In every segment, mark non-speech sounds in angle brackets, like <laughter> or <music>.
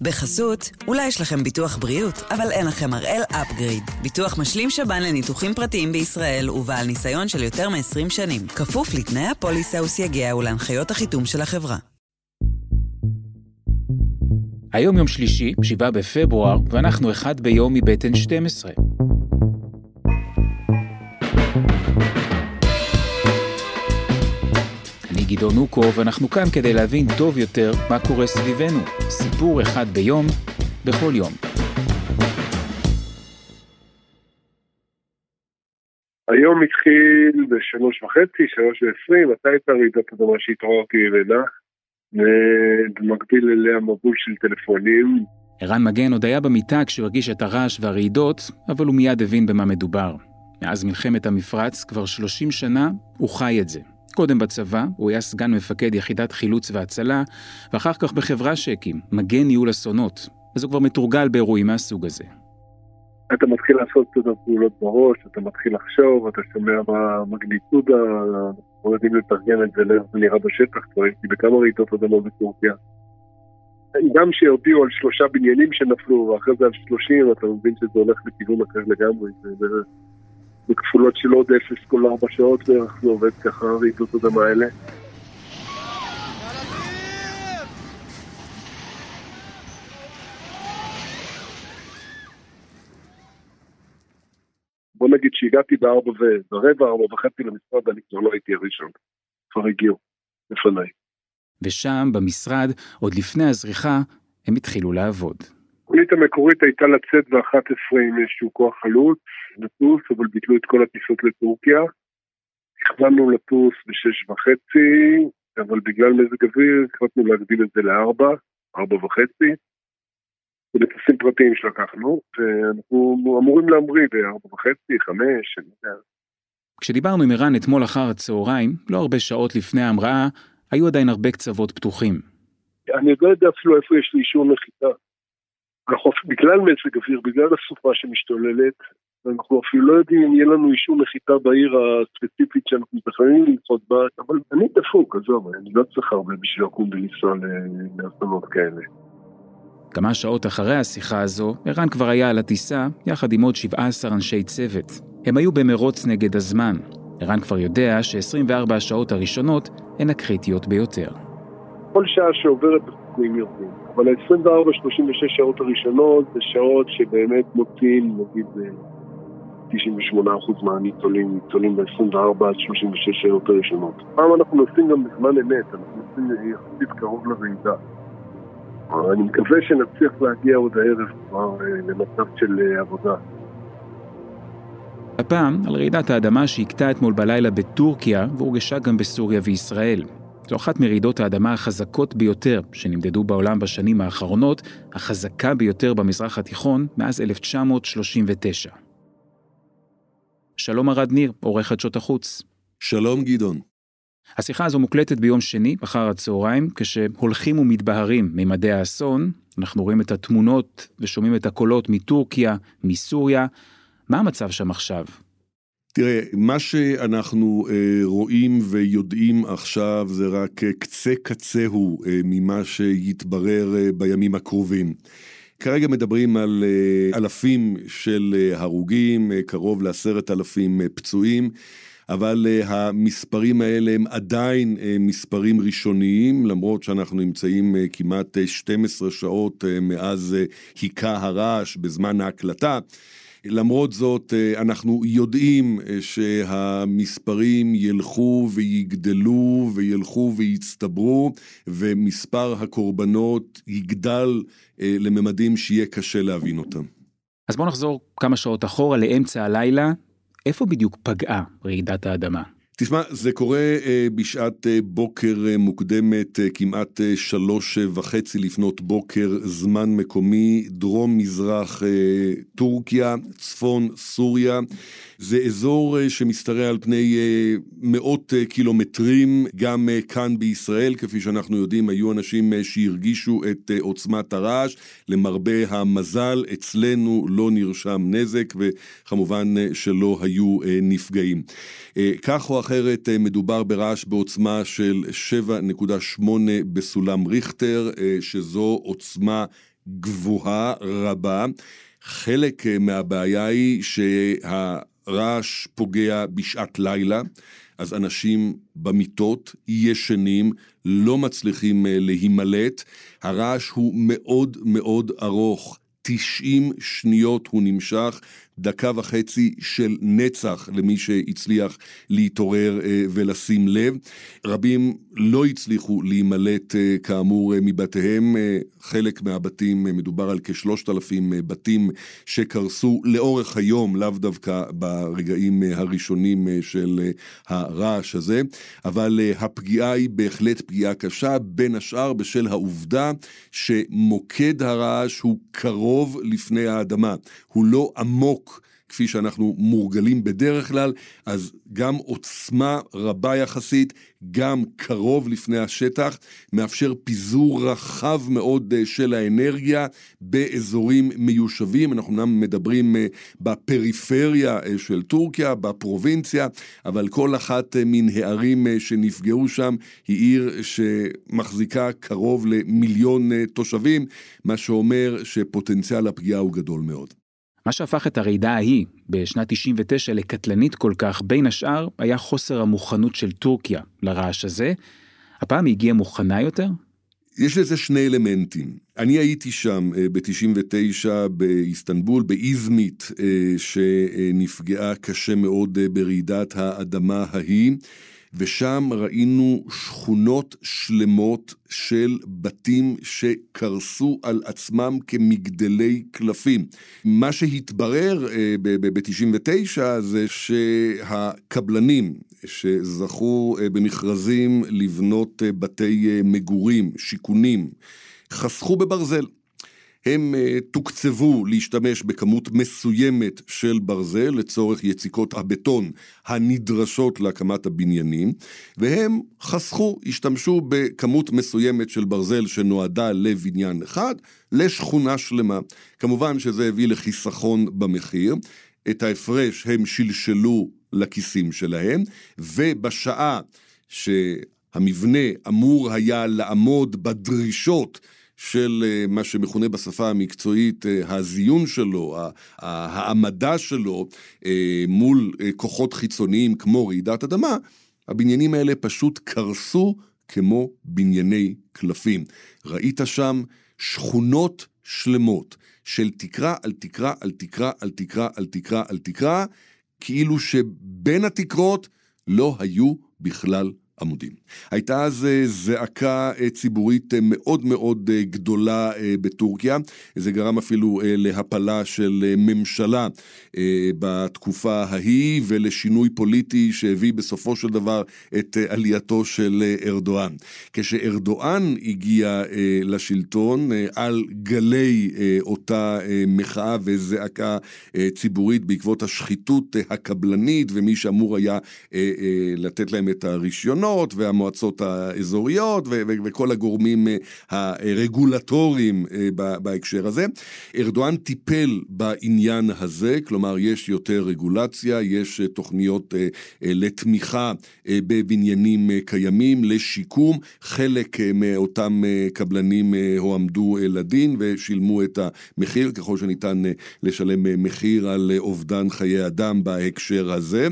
בחסות, אולי יש לכם ביטוח בריאות, אבל אין לכם הראל אפגריד. ביטוח משלים שב"ן לניתוחים פרטיים בישראל ובעל ניסיון של יותר מ-20 שנים. כפוף לתנאי הפוליסה וסייגיה ולהנחיות החיתום של החברה. היום יום שלישי, 7 בפברואר, ואנחנו אחד ביום מבטן 12. אני גדעון נוקו, ואנחנו כאן כדי להבין טוב יותר מה קורה סביבנו. סיפור אחד ביום, בכל יום. היום התחיל בשלוש וחצי, שלוש ועשרים, מתי הייתה רעידת אדמה שהתעוררתי אליה? ובמקביל אליה מבול של טלפונים. ערן מגן עוד היה במיטה כשהוא הרגיש את הרעש והרעידות, אבל הוא מיד הבין במה מדובר. מאז מלחמת המפרץ, כבר 30 שנה, הוא חי את זה. קודם בצבא, הוא היה סגן מפקד יחידת חילוץ והצלה, ואחר כך בחברה שהקים, מגן ניהול אסונות. אז הוא כבר מתורגל באירועים מהסוג הזה. אתה מתחיל לעשות את הפעולות בראש, אתה מתחיל לחשוב, אתה שומע מה מגניטודה, אנחנו יודעים לתרגם את זה נראה בשטח, כבר הייתי בכמה רעידות אדמה בטורקיה. גם שהודיעו על שלושה בניינים שנפלו, ואחרי זה על שלושים, אתה מבין שזה הולך לכיוון אחר לגמרי. זה בכפולות של עוד אפס כל ארבע שעות בערך, זה עובד ככה, רעידות אדמה האלה. בוא נגיד שהגעתי בארבע ורבע, ארבע וחצי למשרד, אני כבר לא הייתי הראשון. כבר הגיעו לפניי. ושם, במשרד, עוד לפני הזריחה, הם התחילו לעבוד. התוכנית המקורית הייתה לצאת ב-11 עם איזשהו כוח חלוץ, לטוס, אבל ביטלו את כל הטיסות לטורקיה. הכוונו לטוס בשש וחצי, אבל בגלל מזג אוויר החלטנו להגדיל את זה לארבע, ארבע וחצי. ולטסים פרטיים שלקחנו, ואנחנו אמורים להמריא בארבע וחצי, חמש, אני יודע. כשדיברנו עם ערן אתמול אחר הצהריים, לא הרבה שעות לפני ההמראה, היו עדיין הרבה קצוות פתוחים. אני לא יודע אפילו איפה יש לי אישור נחיתה. אנחנו, בגלל מזג אוויר, בגלל הסופה שמשתוללת, אנחנו אפילו לא יודעים אם יהיה לנו אישור נחיתה בעיר הספציפית שאנחנו מתכננים לנחות בה, אבל אני דפוק, עזוב, אני לא צריך הרבה בשביל לקום ולנסוע לאסונות כאלה. כמה שעות אחרי השיחה הזו, ערן כבר היה על הטיסה, יחד עם עוד 17 אנשי צוות. הם היו במרוץ נגד הזמן. ערן כבר יודע ש-24 השעות הראשונות הן הקריטיות ביותר. כל שעה שעוברת בחוקים יורדים, אבל ה-24-36 שעות הראשונות זה שעות שבאמת מוצאים, נגיד, 98% מהניצולים ניצולים ב-24 36 שעות הראשונות. פעם אנחנו נוסעים גם בזמן אמת, אנחנו נוסעים יחסית קרוב לרעידה. אני מקווה שנצליח להגיע עוד הערב כבר למצב של עבודה. הפעם על רעידת האדמה שהכתה אתמול בלילה בטורקיה והורגשה גם בסוריה וישראל. זו אחת מרעידות האדמה החזקות ביותר שנמדדו בעולם בשנים האחרונות, החזקה ביותר במזרח התיכון מאז 1939. שלום ארד ניר, עורך חדשות החוץ. שלום גדעון. השיחה הזו מוקלטת ביום שני, אחר הצהריים, כשהולכים ומתבהרים ממדי האסון. אנחנו רואים את התמונות ושומעים את הקולות מטורקיה, מסוריה. מה המצב שם עכשיו? תראה, מה שאנחנו אה, רואים ויודעים עכשיו זה רק אה, קצה קצהו אה, ממה שיתברר אה, בימים הקרובים. כרגע מדברים על אה, אלפים של אה, הרוגים, אה, קרוב לעשרת אלפים אה, פצועים. אבל uh, המספרים האלה הם עדיין uh, מספרים ראשוניים, למרות שאנחנו נמצאים uh, כמעט uh, 12 שעות uh, מאז uh, היכה הרעש בזמן ההקלטה. למרות זאת, uh, אנחנו יודעים uh, שהמספרים ילכו ויגדלו וילכו ויצטברו, ומספר הקורבנות יגדל uh, לממדים שיהיה קשה להבין אותם. אז בואו נחזור כמה שעות אחורה לאמצע הלילה, איפה בדיוק פגעה רעידת האדמה? תשמע, זה קורה uh, בשעת uh, בוקר uh, מוקדמת, כמעט שלוש וחצי לפנות בוקר, זמן מקומי, דרום-מזרח טורקיה, צפון סוריה. זה אזור שמשתרע על פני מאות קילומטרים, גם כאן בישראל, כפי שאנחנו יודעים, היו אנשים שהרגישו את עוצמת הרעש. למרבה המזל, אצלנו לא נרשם נזק, וכמובן שלא היו נפגעים. כך או אחרת מדובר ברעש בעוצמה של 7.8 בסולם ריכטר, שזו עוצמה גבוהה רבה. חלק מהבעיה היא שהרעש פוגע בשעת לילה, אז אנשים במיטות ישנים, לא מצליחים להימלט. הרעש הוא מאוד מאוד ארוך. 90 שניות הוא נמשך, דקה וחצי של נצח למי שהצליח להתעורר אה, ולשים לב. רבים לא הצליחו להימלט אה, כאמור אה, מבתיהם, חלק מהבתים, מדובר על כשלושת אלפים בתים שקרסו לאורך היום, לאו דווקא ברגעים הראשונים של הרעש הזה, אבל הפגיעה היא בהחלט פגיעה קשה, בין השאר בשל העובדה שמוקד הרעש הוא קרוב לפני האדמה, הוא לא עמוק. כפי שאנחנו מורגלים בדרך כלל, אז גם עוצמה רבה יחסית, גם קרוב לפני השטח, מאפשר פיזור רחב מאוד אה, של האנרגיה באזורים מיושבים. אנחנו אמנם מדברים אה, בפריפריה אה, של טורקיה, בפרובינציה, אבל כל אחת מן הערים שנפגעו שם היא עיר שמחזיקה קרוב למיליון תושבים, מה שאומר שפוטנציאל הפגיעה הוא גדול מאוד. מה שהפך את הרעידה ההיא בשנת 99 לקטלנית כל כך, בין השאר, היה חוסר המוכנות של טורקיה לרעש הזה. הפעם היא הגיעה מוכנה יותר? יש לזה שני אלמנטים. אני הייתי שם אה, ב-99 באיסטנבול, באיזמית, אה, שנפגעה קשה מאוד אה, ברעידת האדמה ההיא. ושם ראינו שכונות שלמות של בתים שקרסו על עצמם כמגדלי קלפים. מה שהתברר אה, ב-99 זה שהקבלנים שזכו אה, במכרזים לבנות אה, בתי מגורים, שיכונים, חסכו בברזל. הם אה, תוקצבו להשתמש בכמות מסוימת של ברזל לצורך יציקות הבטון הנדרשות להקמת הבניינים, והם חסכו, השתמשו בכמות מסוימת של ברזל שנועדה לבניין אחד, לשכונה שלמה. כמובן שזה הביא לחיסכון במחיר, את ההפרש הם שלשלו לכיסים שלהם, ובשעה שהמבנה אמור היה לעמוד בדרישות של אה, מה שמכונה בשפה המקצועית אה, הזיון שלו, העמדה שלו אה, מול כוחות חיצוניים כמו רעידת אדמה, הבניינים האלה פשוט קרסו כמו בנייני קלפים. ראית שם שכונות שלמות של תקרה על תקרה על תקרה על תקרה על תקרה על תקרה, כאילו שבין התקרות לא היו בכלל עמודים. הייתה אז אה, זעקה אה, ציבורית אה, מאוד מאוד גדולה בטורקיה, זה גרם אפילו להפלה של ממשלה בתקופה ההיא ולשינוי פוליטי שהביא בסופו של דבר את עלייתו של ארדואן. כשארדואן הגיע לשלטון על גלי אותה מחאה וזעקה ציבורית בעקבות השחיתות הקבלנית ומי שאמור היה לתת להם את הרישיונות העליונות והמועצות האזוריות ו- ו- וכל הגורמים אה, הרגולטוריים אה, בהקשר הזה. ארדואן טיפל בעניין הזה, כלומר יש יותר רגולציה, יש אה, תוכניות לתמיכה בבניינים קיימים, לשיקום, חלק מאותם קבלנים הועמדו לדין ושילמו את המחיר, ככל שניתן לשלם מחיר על אובדן חיי אדם בהקשר הזה.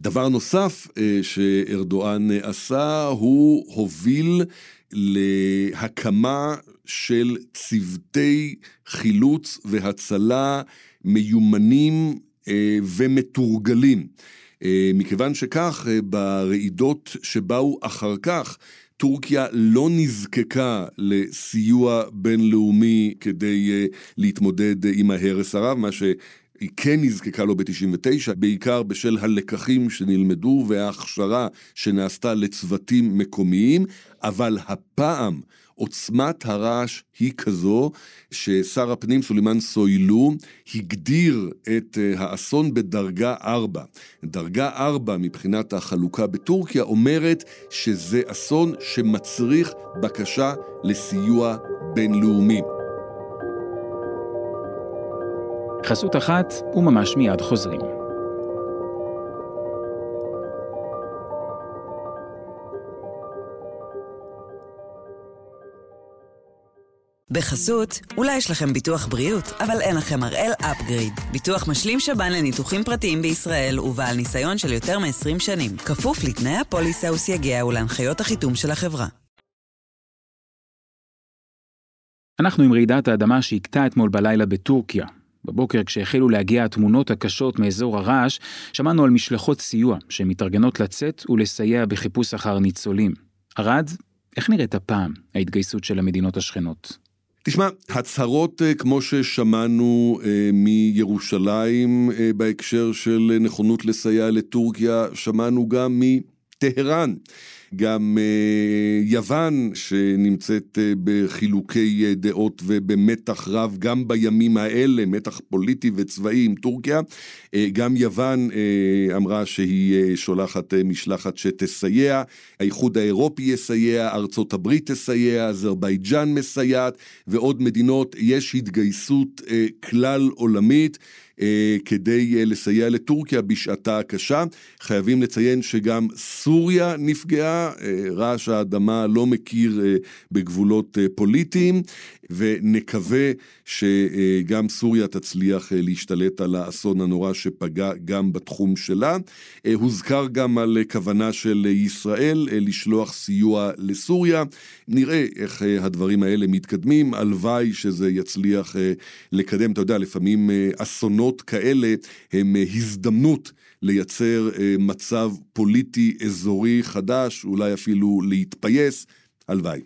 דבר נוסף אה, שארדואן עשה, הוא הוביל להקמה של צוותי חילוץ והצלה מיומנים אה, ומתורגלים. אה, מכיוון שכך, ברעידות שבאו אחר כך, טורקיה לא נזקקה לסיוע בינלאומי כדי להתמודד עם ההרס הרב, מה היא כן נזקקה לו ב-99, בעיקר בשל הלקחים שנלמדו וההכשרה שנעשתה לצוותים מקומיים, אבל הפעם עוצמת הרעש היא כזו ששר הפנים סולימאן סוילו הגדיר את אה, האסון בדרגה 4. דרגה 4 מבחינת החלוקה בטורקיה אומרת שזה אסון שמצריך בקשה לסיוע בינלאומי. חסות אחת, וממש מיד חוזרים. בחסות, אולי יש לכם ביטוח בריאות, אבל אין לכם הראל אפגריד. ביטוח משלים שב"ן לניתוחים פרטיים בישראל ובעל ניסיון של יותר מ-20 שנים. כפוף לתנאי הפוליסה וסייגיה ולהנחיות החיתום של החברה. אנחנו עם רעידת האדמה שהכתה אתמול בלילה בטורקיה. בבוקר כשהחלו להגיע התמונות הקשות מאזור הרעש, שמענו על משלחות סיוע שמתארגנות לצאת ולסייע בחיפוש אחר ניצולים. ארד, איך נראית הפעם ההתגייסות של המדינות השכנות? תשמע, הצהרות אה, כמו ששמענו אה, מירושלים אה, בהקשר של נכונות לסייע לטורקיה, שמענו גם מטהרן. גם אה, יוון שנמצאת אה, בחילוקי אה, דעות ובמתח רב גם בימים האלה, מתח פוליטי וצבאי עם טורקיה. גם יוון אמרה שהיא שולחת משלחת שתסייע, האיחוד האירופי יסייע, ארצות הברית תסייע, אזרבייג'אן מסייעת ועוד מדינות. יש התגייסות כלל עולמית. כדי לסייע לטורקיה בשעתה הקשה. חייבים לציין שגם סוריה נפגעה, אה, רעש האדמה לא מכיר בגבולות פוליטיים, ונקווה שגם סוריה תצליח להשתלט על האסון הנורא שפגע גם בתחום שלה. הוזכר גם על כוונה של ישראל לשלוח סיוע לסוריה. נראה איך הדברים האלה מתקדמים, הלוואי שזה יצליח לקדם, אתה יודע, לפעמים אסונות. כאלה הם אה, הזדמנות לייצר אה, מצב פוליטי אזורי חדש, אולי אפילו להתפייס, הלוואי.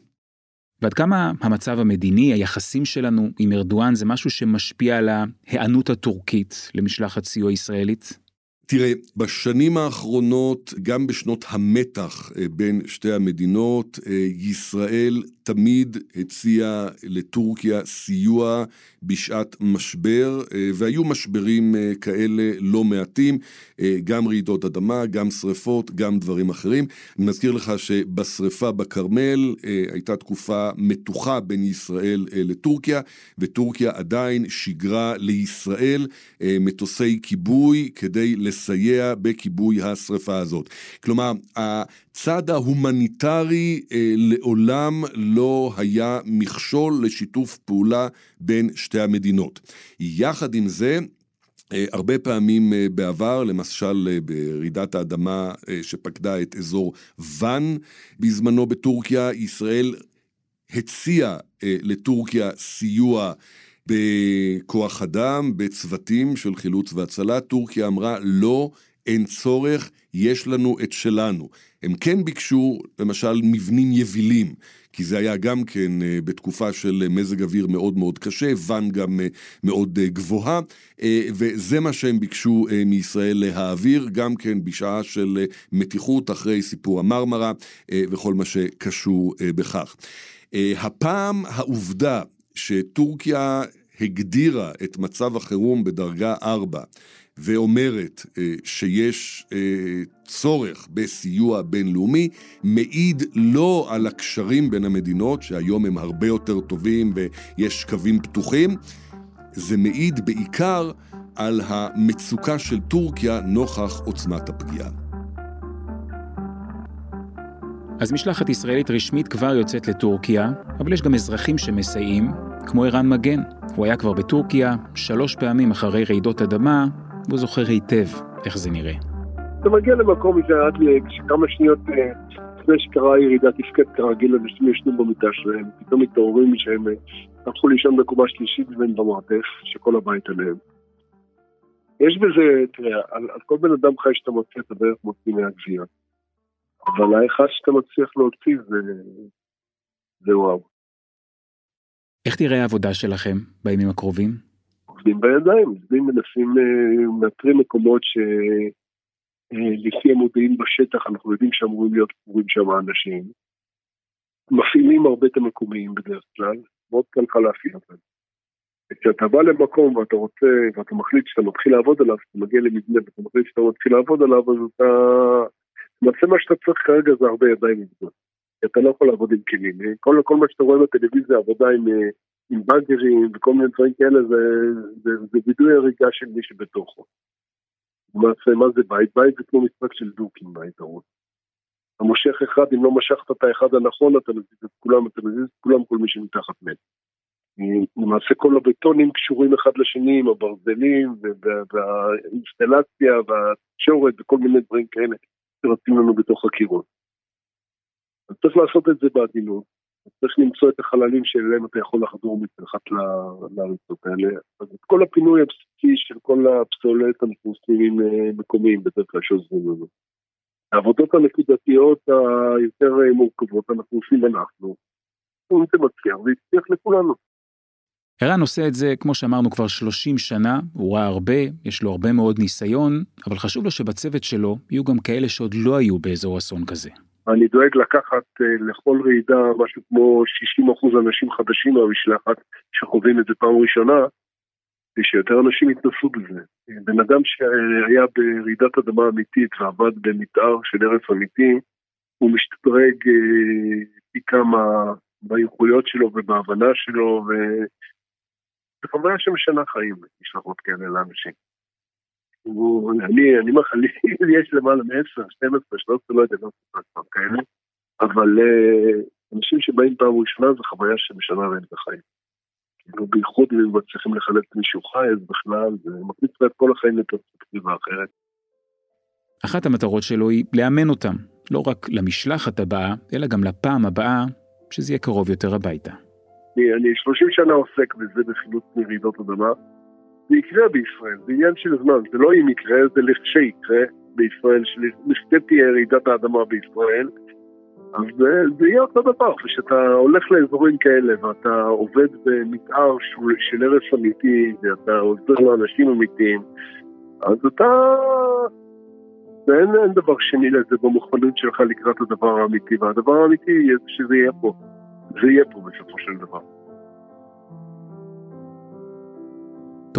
ועד כמה המצב המדיני, היחסים שלנו עם ארדואן, זה משהו שמשפיע על ההיענות הטורקית למשלחת סיוע ישראלית? תראה, בשנים האחרונות, גם בשנות המתח אה, בין שתי המדינות, ישראל תמיד הציעה לטורקיה סיוע בשעת משבר, אה, והיו משברים אה, כאלה לא מעטים, אה, גם רעידות אדמה, גם שריפות, גם דברים אחרים. אני מזכיר לך שבשריפה בכרמל הייתה תקופה מתוחה בין ישראל לטורקיה, וטורקיה עדיין שיגרה לישראל מטוסי כיבוי כדי לסייע בכיבוי השריפה הזאת. כלומר, הצד ההומניטרי לעולם לא היה מכשול לשיתוף פעולה בין שתי המדינות. יחד עם זה, אה, הרבה פעמים אה, בעבר, למשל אה, ברעידת האדמה שפקדה את אזור ואן בזמנו בטורקיה, ישראל הציעה לטורקיה סיוע בכוח אדם, בצוותים של חילוץ והצלה. טורקיה אמרה, לא, אין צורך, יש לנו את שלנו. הם כן ביקשו, למשל, מבנים יבילים. כי זה היה גם כן אה, בתקופה של מזג אוויר מאוד מאוד קשה, ואן גם אה, מאוד אה, גבוהה, וזה מה שהם ביקשו מישראל להעביר, גם כן בשעה של מתיחות אחרי סיפור המרמרה וכל מה שקשור בכך. הפעם העובדה שטורקיה הגדירה את מצב החירום בדרגה 4 ואומרת אה, שיש אה, צורך בסיוע בינלאומי, מעיד לא על הקשרים בין המדינות, שהיום הם הרבה יותר טובים ויש קווים פתוחים, זה מעיד בעיקר על המצוקה של טורקיה נוכח עוצמת הפגיעה. אז משלחת ישראלית רשמית כבר יוצאת לטורקיה, אבל יש גם אזרחים שמסייעים, כמו ערן מגן. הוא היה כבר בטורקיה שלוש פעמים אחרי רעידות אדמה, והוא זוכר היטב איך זה נראה. אתה מגיע למקום שעד כמה שניות אה, לפני שקרה ירידת תפקד כרגיל, אנשים ישנו במיטה שלהם, פתאום מתעוררים שהם אה, הלכו לישון בקומה שלישית והם במרתף, שכל הבית עליהם. יש בזה, תראה, על, על כל בן אדם חי שאתה מוציא את הבערך מוציא מהגבייה. אבל האחד שאתה מצליח להוציא זה, זה וואו. איך תראה העבודה שלכם בימים הקרובים? עובדים בידיים, עובדים מנסים, אה, מאתרים מקומות שלפי אה, המודיעין בשטח אנחנו יודעים שאמורים להיות קבורים שם אנשים. מפעילים הרבה את המקומיים בדרך כלל, מאוד קל לך להפעיל אותם. כשאתה בא למקום ואתה רוצה, ואתה מחליט שאתה מתחיל לעבוד עליו, אתה מגיע למבנה ואתה מחליט שאתה מתחיל לעבוד עליו, אז אתה... למעשה מה שאתה צריך כרגע זה הרבה ידיים. כי אתה לא יכול לעבוד עם כלים. כל, כל מה שאתה רואה בטלוויזיה, עבודה עם אה, עם באגרים וכל מיני דברים כאלה, זה, זה, זה וידוי הריגה של מי שבתוכו. למעשה, מה זה בית? בית זה כמו משחק של דוקים בעיקרון. אתה מושך אחד, אם לא משכת את האחד הנכון, אתה מזיז את כולם, אתה מזיז את כולם, כל מי שמתחת מת. למעשה כל הבטונים קשורים אחד לשני עם הברזלים והאינסטלציה והתקשורת וכל מיני דברים כאלה שרצים לנו בתוך הקירות. אז צריך לעשות את זה בעדינות, צריך למצוא את החללים שאליהם אתה יכול לחדור מתחת להריצות האלה. אז את כל הפינוי הבסיסי של כל הפסולת אנחנו עושים עם אה, מקומיים בדרך כלל שעוזרים לנו. העבודות הנקודתיות היותר מורכבות אנחנו עושים אנחנו. אם זה מצליח, זה הצליח לכולנו. ערן עושה את זה, כמו שאמרנו, כבר 30 שנה, הוא ראה הרבה, יש לו הרבה מאוד ניסיון, אבל חשוב לו שבצוות שלו יהיו גם כאלה שעוד לא היו באזור אסון כזה. אני דואג לקחת uh, לכל רעידה משהו כמו 60% אנשים חדשים מהמשלחת שחווים את זה פעם ראשונה, ושיותר אנשים יתנסו בזה. בן אדם שהיה ברעידת אדמה אמיתית ועבד במתאר של ארץ אמיתי, הוא משתדרג uh, פי כמה באיכויות שלו ובהבנה שלו, זו חוויה שמשנה חיים, משלחות כאלה לאנשים. אני, אומר לך, לי <laughs> יש למעלה מ-10, 12, 13, לא יודע, לא יודע, כאלה, אבל אה, אנשים שבאים פעם ראשונה זו חוויה שמשנה להם את החיים. כאילו, בייחוד אם הם מצליחים לחלק מישהו חי, אז בכלל, זה מכניס את כל החיים לפרספקטיבה אחרת. אחת המטרות שלו היא לאמן אותם, לא רק למשלחת הבאה, אלא גם לפעם הבאה, שזה יהיה קרוב יותר הביתה. אני, אני 30 שנה עוסק בזה, בחילוץ מרעידות אדמה. זה יקרה בישראל, זה עניין של זמן, זה לא אם יקרה, זה לכשיקרה בישראל, תהיה רעידת האדמה בישראל, אז זה, זה יהיה אותו דבר, כשאתה הולך לאזורים כאלה ואתה עובד במתאר של, של ארץ אמיתי, ואתה עוזר לאנשים אמיתיים, אז אתה... ואין אין דבר שני לזה במוכנות שלך לקראת הדבר האמיתי, והדבר האמיתי יהיה שזה יהיה פה. זה יהיה פה בסופו של דבר.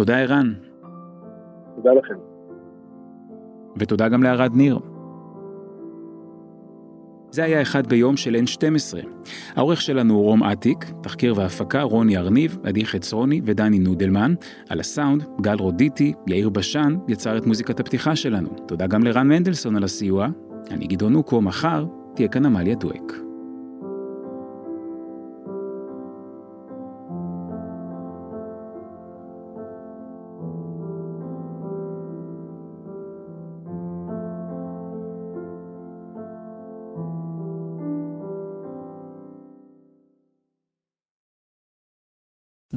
תודה ערן. תודה לכם. ותודה גם לערד ניר. זה היה אחד ביום של N12. העורך שלנו הוא רום אטיק, תחקיר והפקה רוני ארניב, עדי חצרוני ודני נודלמן. על הסאונד, גל רודיטי, יאיר בשן יצר את מוזיקת הפתיחה שלנו. תודה גם לרן מנדלסון על הסיוע. אני גדעון אוקו, מחר תהיה כאן עמליה דואק.